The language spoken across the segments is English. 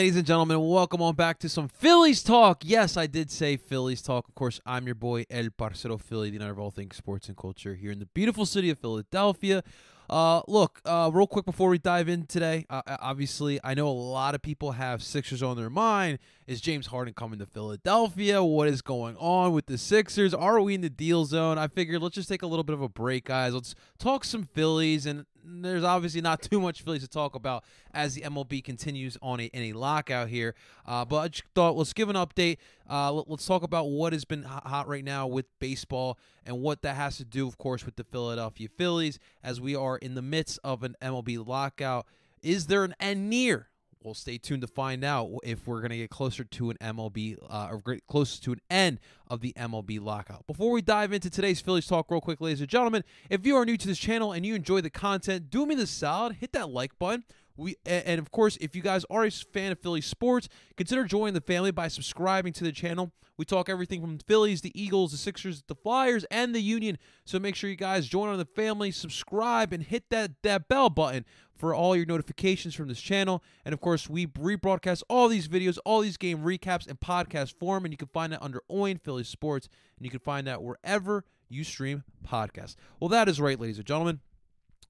ladies and gentlemen? Welcome on back to some Phillies talk. Yes, I did say Phillies talk. Of course, I'm your boy El Parcero Philly, the night of all things sports and culture here in the beautiful city of Philadelphia. Uh, look, uh, real quick before we dive in today, uh, obviously, I know a lot of people have Sixers on their mind. Is James Harden coming to Philadelphia? What is going on with the Sixers? Are we in the deal zone? I figured let's just take a little bit of a break, guys. Let's talk some Phillies, and there's obviously not too much Phillies to talk about as the MLB continues on a, in a lockout here. Uh, but I just thought let's give an update. Uh, let, us talk about what has been hot right now with baseball and what that has to do, of course, with the Philadelphia Phillies as we are in the midst of an MLB lockout. Is there an end near? Well, stay tuned to find out if we're going to get closer to an MLB uh, or closer to an end of the MLB lockout. Before we dive into today's Phillies talk, real quick, ladies and gentlemen, if you are new to this channel and you enjoy the content, do me the solid, hit that like button. We and of course, if you guys are a fan of Philly sports, consider joining the family by subscribing to the channel. We talk everything from the Phillies, the Eagles, the Sixers, the Flyers, and the Union. So make sure you guys join on the family, subscribe, and hit that that bell button for all your notifications from this channel. And of course, we rebroadcast all these videos, all these game recaps in podcast form, and you can find that under Owen Philly Sports, and you can find that wherever you stream podcasts. Well, that is right, ladies and gentlemen.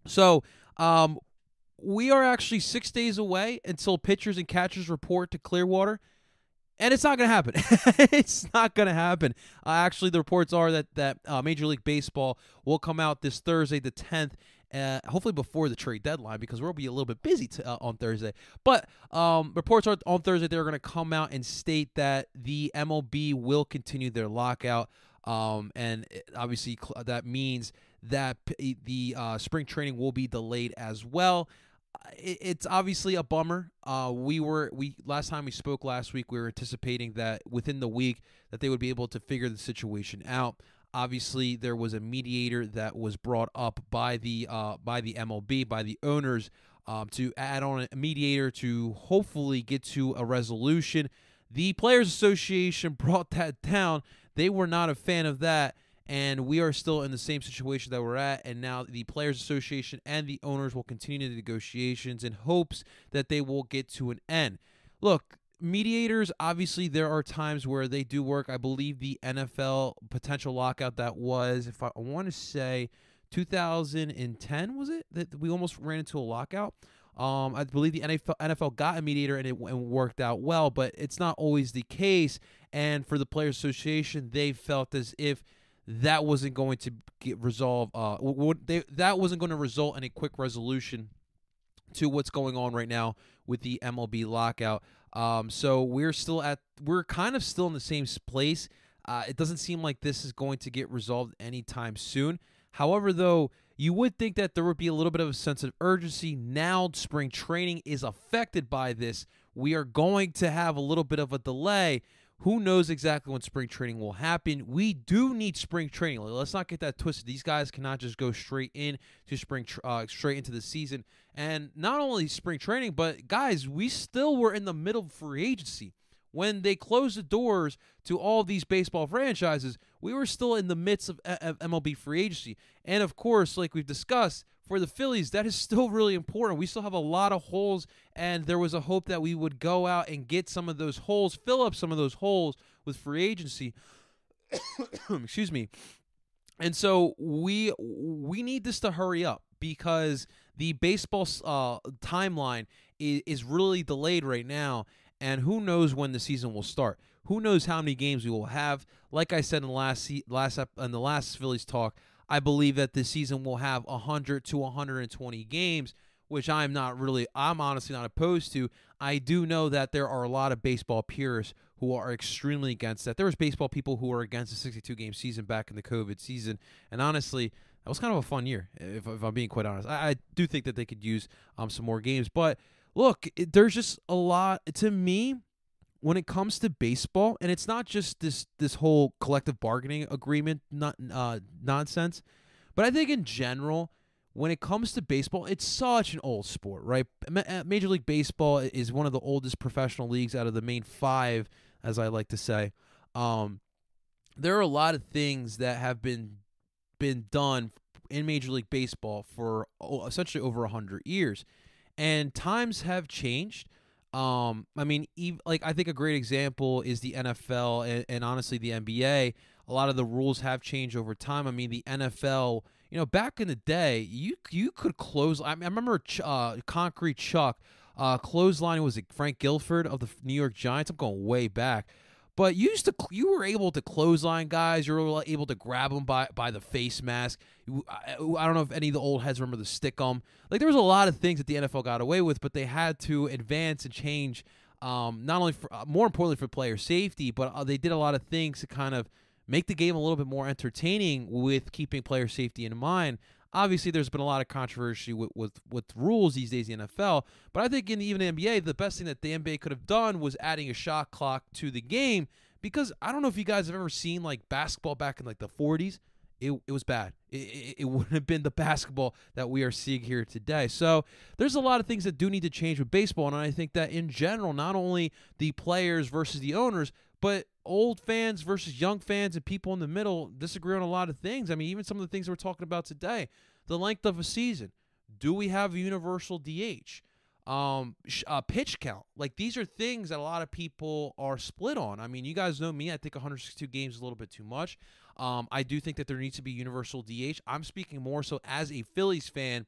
So, um, we are actually six days away until pitchers and catchers report to Clearwater. And it's not going to happen. it's not going to happen. Uh, actually, the reports are that that uh, Major League Baseball will come out this Thursday, the 10th, uh, hopefully before the trade deadline because we'll be a little bit busy to, uh, on Thursday. But um, reports are on Thursday they're going to come out and state that the MLB will continue their lockout, um, and obviously that means that the uh, spring training will be delayed as well it's obviously a bummer. Uh, we were we last time we spoke last week, we were anticipating that within the week that they would be able to figure the situation out. Obviously, there was a mediator that was brought up by the uh, by the MLB by the owners um, to add on a mediator to hopefully get to a resolution. The Players Association brought that down. They were not a fan of that and we are still in the same situation that we're at. And now the Players Association and the owners will continue the negotiations in hopes that they will get to an end. Look, mediators, obviously, there are times where they do work. I believe the NFL potential lockout that was, if I, want to say 2010, was it? That we almost ran into a lockout. Um, I believe the NFL, NFL got a mediator and it, and worked out well, but it's not always the case. And for the Players Association, they felt as if that wasn't going to get resolved. Uh, they, that wasn't going to result in a quick resolution to what's going on right now with the MLB lockout. Um, so we're still at we're kind of still in the same place. Uh, it doesn't seem like this is going to get resolved anytime soon. However, though, you would think that there would be a little bit of a sense of urgency. Now, spring training is affected by this. We are going to have a little bit of a delay. Who knows exactly when spring training will happen? We do need spring training. Let's not get that twisted. These guys cannot just go straight in to spring, uh, straight into the season. And not only spring training, but guys, we still were in the middle of free agency when they closed the doors to all these baseball franchises. We were still in the midst of, of MLB free agency, and of course, like we've discussed, for the Phillies, that is still really important. We still have a lot of holes, and there was a hope that we would go out and get some of those holes, fill up some of those holes with free agency. Excuse me. And so we we need this to hurry up because the baseball uh, timeline is, is really delayed right now, and who knows when the season will start. Who knows how many games we will have? Like I said in the last last in the last Phillies talk, I believe that this season will have 100 to 120 games, which I'm not really, I'm honestly not opposed to. I do know that there are a lot of baseball purists who are extremely against that. There was baseball people who were against the 62 game season back in the COVID season, and honestly, that was kind of a fun year, if, if I'm being quite honest. I, I, do think that they could use um, some more games, but look, there's just a lot to me when it comes to baseball, and it's not just this this whole collective bargaining agreement not uh, nonsense, but I think in general, when it comes to baseball, it's such an old sport, right? Uh, Major League Baseball is one of the oldest professional leagues out of the main five, as I like to say. Um, there are a lot of things that have been been done in Major League Baseball for essentially over a hundred years, and times have changed. Um, I mean, ev- like I think a great example is the NFL and, and honestly the NBA. A lot of the rules have changed over time. I mean, the NFL, you know, back in the day, you you could close. I, mean, I remember uh, Concrete Chuck uh, clothesline was it Frank Gifford of the New York Giants. I'm going way back. But you used to you were able to clothesline guys. You were able to grab them by by the face mask. I, I don't know if any of the old heads remember the Stickum. Like there was a lot of things that the NFL got away with, but they had to advance and change. Um, not only for uh, more importantly for player safety, but uh, they did a lot of things to kind of make the game a little bit more entertaining with keeping player safety in mind. Obviously, there's been a lot of controversy with, with, with rules these days in the NFL, but I think in even NBA, the best thing that the NBA could have done was adding a shot clock to the game because I don't know if you guys have ever seen like basketball back in like the 40s. It, it was bad. It, it, it wouldn't have been the basketball that we are seeing here today. So there's a lot of things that do need to change with baseball, and I think that in general, not only the players versus the owners, but old fans versus young fans and people in the middle disagree on a lot of things. I mean, even some of the things we're talking about today, the length of a season. Do we have a universal DH? Um, uh, pitch count. Like these are things that a lot of people are split on. I mean, you guys know me. I think 162 games is a little bit too much. Um, I do think that there needs to be universal DH. I'm speaking more so as a Phillies fan,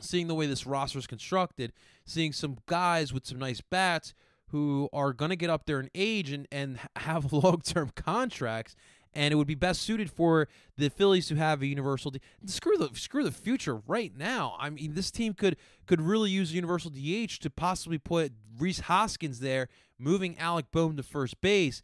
seeing the way this roster is constructed, seeing some guys with some nice bats who are going to get up there in age and, and have long term contracts. And it would be best suited for the Phillies to have a universal. D- screw the screw the future right now. I mean, this team could could really use a universal DH to possibly put Rhys Hoskins there, moving Alec Bohm to first base,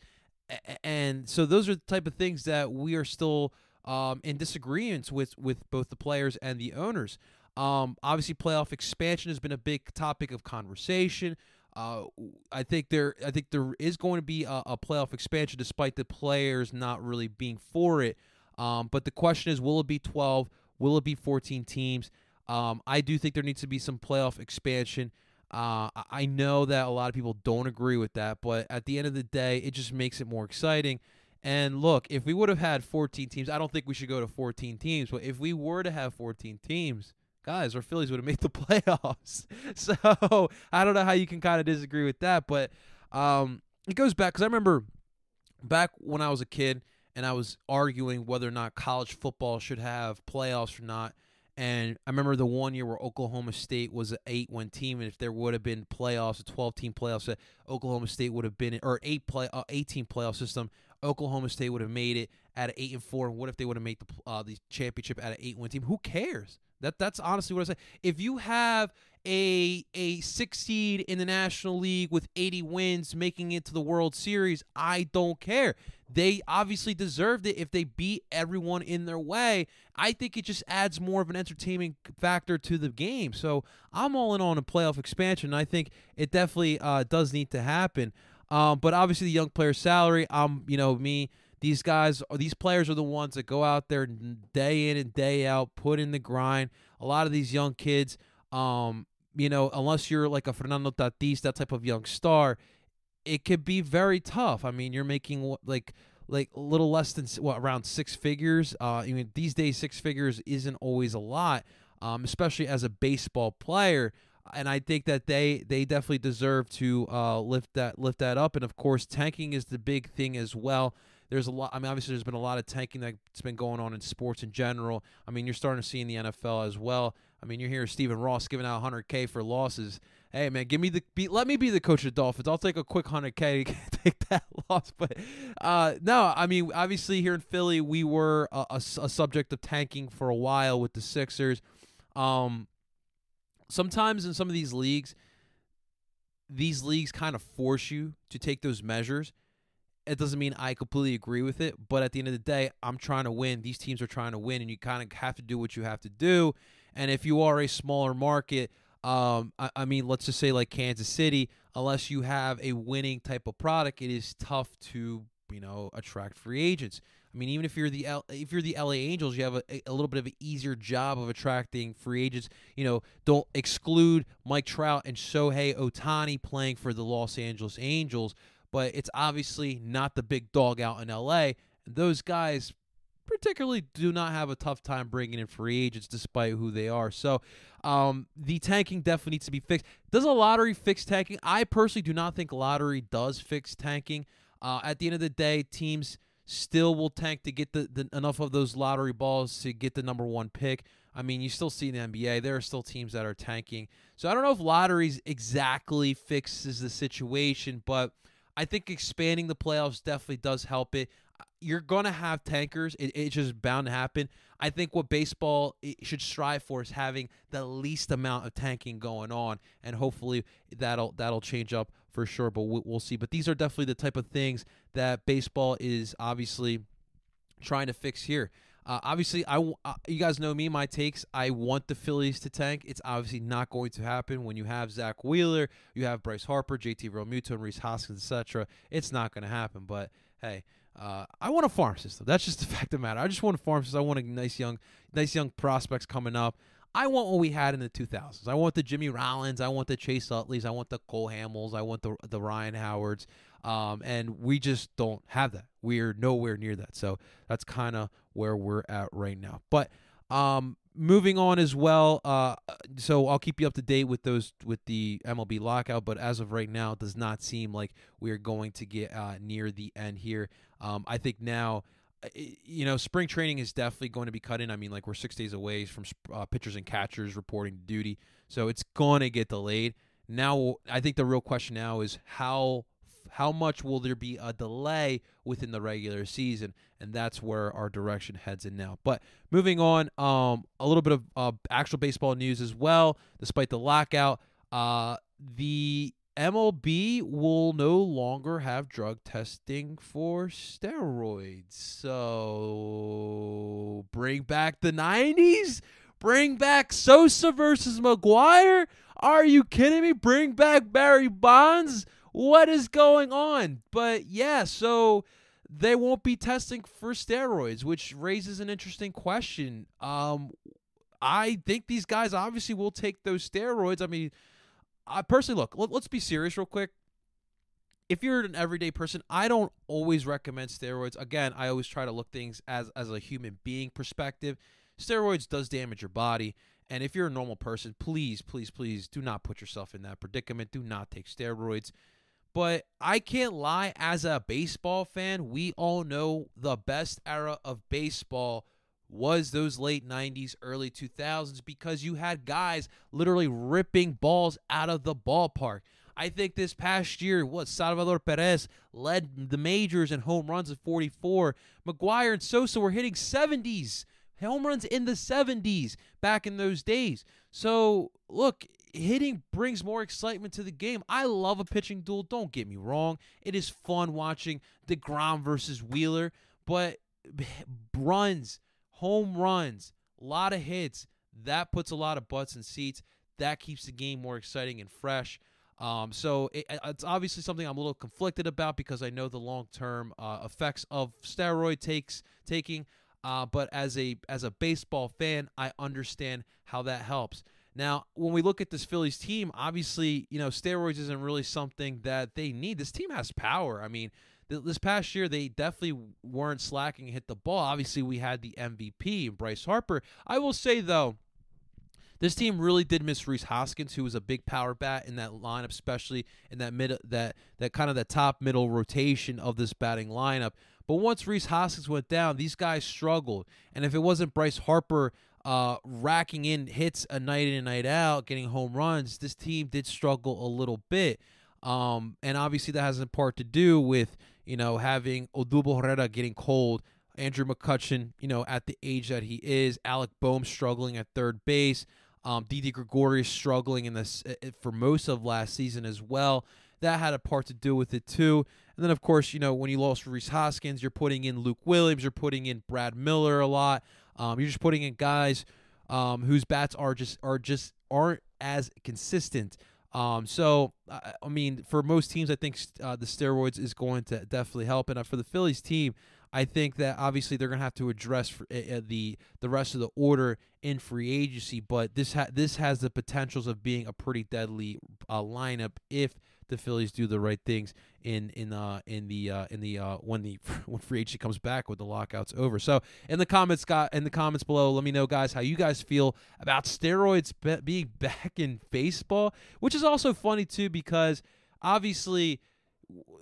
and so those are the type of things that we are still um, in disagreement with with both the players and the owners. Um, obviously, playoff expansion has been a big topic of conversation. Uh, I think there, I think there is going to be a, a, playoff expansion, despite the players not really being for it. Um, but the question is, will it be 12? Will it be 14 teams? Um, I do think there needs to be some playoff expansion. Uh, I know that a lot of people don't agree with that, but at the end of the day, it just makes it more exciting. And look, if we would have had 14 teams, I don't think we should go to 14 teams, but if we were to have 14 teams, guys, our Phillies would have made the playoffs. So I don't know how you can kind of disagree with that, but um, it goes back because I remember back when I was a kid and I was arguing whether or not college football should have playoffs or not. And I remember the one year where Oklahoma State was an eight-win team, and if there would have been playoffs, a twelve-team playoffs, Oklahoma State would have been, or eight play, uh, eight-team playoff system, Oklahoma State would have made it at eight and four. What if they would have made the uh, the championship at an eight-win team? Who cares? That that's honestly what I say. If you have a a six seed in the National League with 80 wins making it to the World Series, I don't care. They obviously deserved it if they beat everyone in their way. I think it just adds more of an entertainment factor to the game. So I'm all in on a playoff expansion. I think it definitely uh, does need to happen. Um, but obviously the young player salary, I'm you know me these guys, these players are the ones that go out there day in and day out, put in the grind. A lot of these young kids, um, you know, unless you're like a Fernando Tatis, that type of young star, it could be very tough. I mean, you're making like like a little less than what around six figures. Uh, I mean, these days six figures isn't always a lot, um, especially as a baseball player. And I think that they they definitely deserve to uh, lift that lift that up. And of course, tanking is the big thing as well there's a lot. I mean, obviously, there's been a lot of tanking that's been going on in sports in general. I mean, you're starting to see in the NFL as well. I mean, you're hearing Stephen Ross giving out 100k for losses. Hey man, give me the be, let me be the coach of Dolphins. I'll take a quick 100k to take that loss. But uh, no, I mean, obviously here in Philly, we were a, a, a subject of tanking for a while with the Sixers. Um, sometimes in some of these leagues, these leagues kind of force you to take those measures it doesn't mean I completely agree with it, but at the end of the day, I'm trying to win. These teams are trying to win, and you kind of have to do what you have to do. And if you are a smaller market, um, I, I, mean, let's just say like Kansas City, unless you have a winning type of product, it is tough to you know attract free agents. I mean, even if you're the L- if you're the LA Angels, you have a, a little bit of an easier job of attracting free agents. You know, don't exclude Mike Trout and Shohei Ohtani playing for the Los Angeles Angels but it's obviously not the big dog out in LA. Those guys particularly do not have a tough time bringing in free agents despite who they are. So um, the tanking definitely needs to be fixed. Does a lottery fix tanking? I personally do not think lottery does fix tanking. Uh, at the end of the day, teams still will tank to get the, the enough of those lottery balls to get the number one pick. I mean, you still see in the NBA, there are still teams that are tanking. So I don't know if lotteries exactly fixes the situation, but I think expanding the playoffs definitely does help it. You're going to have tankers. It, it's just bound to happen. I think what baseball should strive for is having the least amount of tanking going on, and hopefully that'll that'll change up for sure. But we'll see. But these are definitely the type of things that baseball is obviously trying to fix here. Uh, obviously, I uh, you guys know me, my takes. I want the Phillies to tank. It's obviously not going to happen when you have Zack Wheeler, you have Bryce Harper, JT Realmuto, and Rhys Hoskins, etc. It's not going to happen. But hey, uh, I want a farm system. That's just the fact of the matter. I just want a farm system. I want a nice young, nice young prospects coming up. I want what we had in the 2000s. I want the Jimmy Rollins. I want the Chase Utleys. I want the Cole Hamels. I want the the Ryan Howards. Um, and we just don't have that. We're nowhere near that. So that's kind of where we're at right now. But um, moving on as well. Uh, so I'll keep you up to date with those with the MLB lockout. But as of right now, it does not seem like we are going to get uh, near the end here. Um, I think now uh, you know, spring training is definitely going to be cut in. I mean, like we're six days away from uh, pitchers and catchers reporting duty, so it's going to get delayed. Now, I think the real question now is how how much will there be a delay within the regular season, and that's where our direction heads in now. But moving on, um, a little bit of uh, actual baseball news as well. Despite the lockout, uh, the MLB will no longer have drug testing for steroids. So bring back the 90s? Bring back Sosa versus McGwire. Are you kidding me? Bring back Barry Bonds? What is going on? But yeah, so they won't be testing for steroids, which raises an interesting question. Um, I think these guys obviously will take those steroids. I mean, I personally look. Let, let's be serious real quick. If you're an everyday person, I don't always recommend steroids. Again, I always try to look things as as a human being perspective. Steroids does damage your body, and if you're a normal person, please, please, please do not put yourself in that predicament. Do not take steroids. But I can't lie, as a baseball fan, we all know the best era of baseball was those late 90s, early 2000s because you had guys literally ripping balls out of the ballpark. I think this past year, what Salvador Perez led the majors in home runs at 44. McGwire and Sosa were hitting 70s, home runs in the 70s back in those days. So, look, hitting brings more excitement to the game. I love a pitching duel, don't get me wrong. It is fun watching DeGrom versus Wheeler, but runs home runs, a lot of hits. That puts a lot of butts in seats. That keeps the game more exciting and fresh. Um, so it, it's obviously something I'm a little conflicted about because I know the long term uh, effects of steroid takes taking. Uh, but as a as a baseball fan, I understand how that helps. Now, when we look at this Phillies team, obviously, you know, steroids isn't really something that they need. This team has power. I mean, this past year they definitely weren't slacking hit the ball. Obviously, we had the MVP Bryce Harper. I will say though, this team really did miss Rhys Hoskins, who was a big power bat in that lineup, especially in that mid that that kind of the top middle rotation of this batting lineup. But once Rhys Hoskins went down, these guys struggled. And if it wasn't Bryce Harper uh, racking in hits a night in and night out, getting home runs, this team did struggle a little bit. Um, and obviously that has a part to do with you know, having Odubel Herrera getting cold, Andrew McCutchen, you know, at the age that he is, Alec Bohm struggling at third base, um, Didi Gregorius struggling in this uh, uh, for most of last season as well. That had a part to do with it too. And then, of course, you know, when you lost Rhys Hoskins, you're putting in Luke Williams, you're putting in Brad Miller a lot. Um, you're just putting in guys um, whose bats are just are just aren't as consistent. Um, so I, I mean, for most teams, I think uh, the steroids is going to definitely help. And uh, for the Phillies team, I think that obviously they're going to have to address for, uh, the the rest of the order in free agency. But this ha- this has the potentials of being a pretty deadly uh, lineup if the Phillies do the right things in in uh in the uh in the uh when the when free agency comes back with the lockouts over. So in the comments, got in the comments below, let me know, guys, how you guys feel about steroids be- being back in baseball, which is also funny too because obviously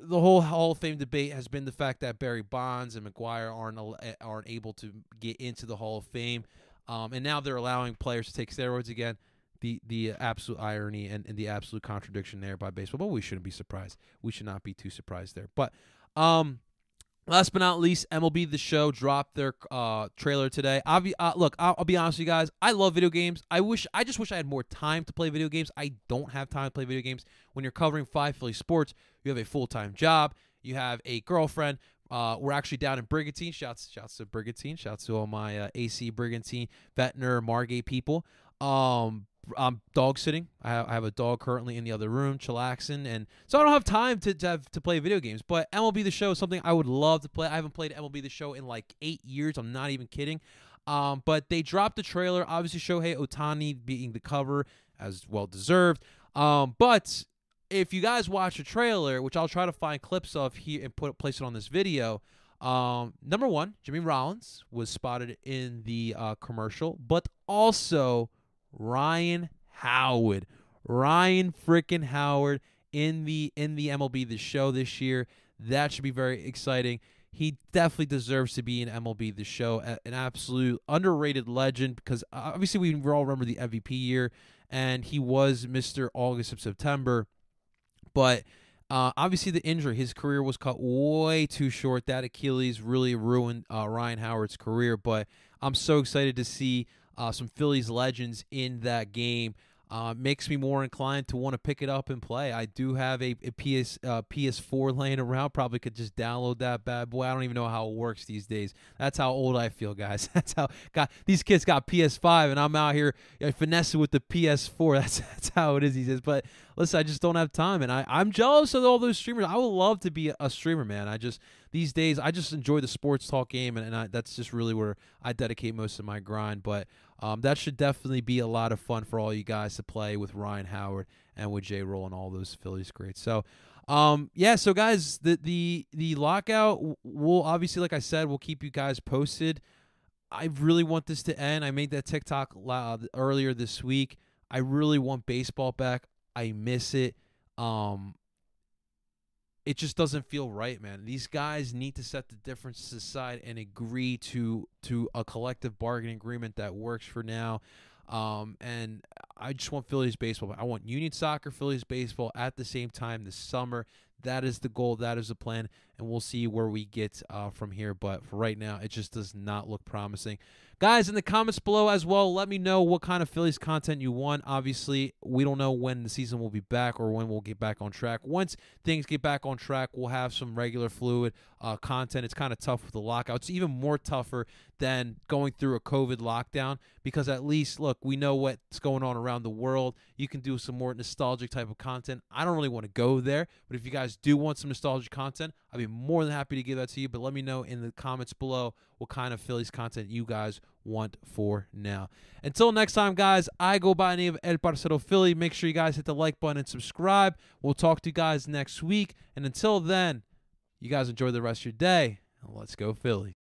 the whole Hall of Fame debate has been the fact that Barry Bonds and McGwire aren't aren't able to get into the Hall of Fame, um, and now they're allowing players to take steroids again. The the absolute irony and, and the absolute contradiction there by baseball, but we shouldn't be surprised. We should not be too surprised there. But um, Last but not least, MLB The Show dropped their uh, trailer today. Obvi- uh, look, I'll, I'll, be honest with you guys. I love video games. I wish, I just wish I had more time to play video games. I don't have time to play video games. When you're covering five Philly sports, you have a full time job. You have a girlfriend. Uh, we're actually down in Brigantine. Shouts, shouts to Brigantine. Shouts to all my uh, AC Brigantine, Ventnor, Margate people. Um, I'm dog sitting. I have, a dog currently in the other room, chillaxing, and so I don't have time to to, have, to play video games. But MLB The Show is something I would love to play. I haven't played MLB The Show in like eight years. I'm not even kidding. Um, but they dropped the trailer. Obviously, Shohei Ohtani being the cover as well deserved. Um, but if you guys watch the trailer, which I'll try to find clips of here and put place it on this video. Um, number one, Jimmy Rollins was spotted in the uh, commercial, but also Ryan Howard. Ryan freaking Howard in the in the MLB the show this year. That should be very exciting. He definitely deserves to be in MLB the show, an absolute underrated legend because uh, obviously we all remember the MVP year and he was Mr. August of September. But uh, obviously, the injury, his career was cut way too short. That Achilles really ruined uh, Ryan Howard's career. But I'm so excited to see uh, some Phillies legends in that game. Uh, makes me more inclined to want to pick it up and play. I do have a, a PS uh, PS4 laying around. Probably could just download that bad boy. I don't even know how it works these days. That's how old I feel, guys. That's how got these kids got PS5 and I'm out here you know, finessing with the PS4. That's that's how it is these days. But listen, I just don't have time, and I I'm jealous of all those streamers. I would love to be a streamer, man. I just these days I just enjoy the sports talk game, and, and I, that's just really where I dedicate most of my grind. But um, that should definitely be a lot of fun for all you guys to play with Ryan Howard and with J Roll and all those Phillies greats. So, um, yeah, so guys, the the the lockout will obviously, like I said, we'll keep you guys posted. I really want this to end. I made that TikTok earlier this week. I really want baseball back. I miss it. Um, it just doesn't feel right, man. These guys need to set the differences aside and agree to to a collective bargaining agreement that works for now. Um, and I just want Phillies baseball. I want Union Soccer, Phillies baseball at the same time this summer. That is the goal. That is the plan, and we'll see where we get uh, from here. But for right now, it just does not look promising. Guys, in the comments below as well, let me know what kind of Phillies content you want. Obviously, we don't know when the season will be back or when we'll get back on track. Once things get back on track, we'll have some regular fluid uh, content. It's kind of tough with the lockout. It's even more tougher than going through a COVID lockdown because at least, look, we know what's going on around the world. You can do some more nostalgic type of content. I don't really want to go there, but if you guys do want some nostalgic content, I'd be more than happy to give that to you. But let me know in the comments below what kind of Phillies content you guys want for now. Until next time, guys, I go by the name of El Parcero Philly. Make sure you guys hit the like button and subscribe. We'll talk to you guys next week. And until then, you guys enjoy the rest of your day. Let's go, Phillies.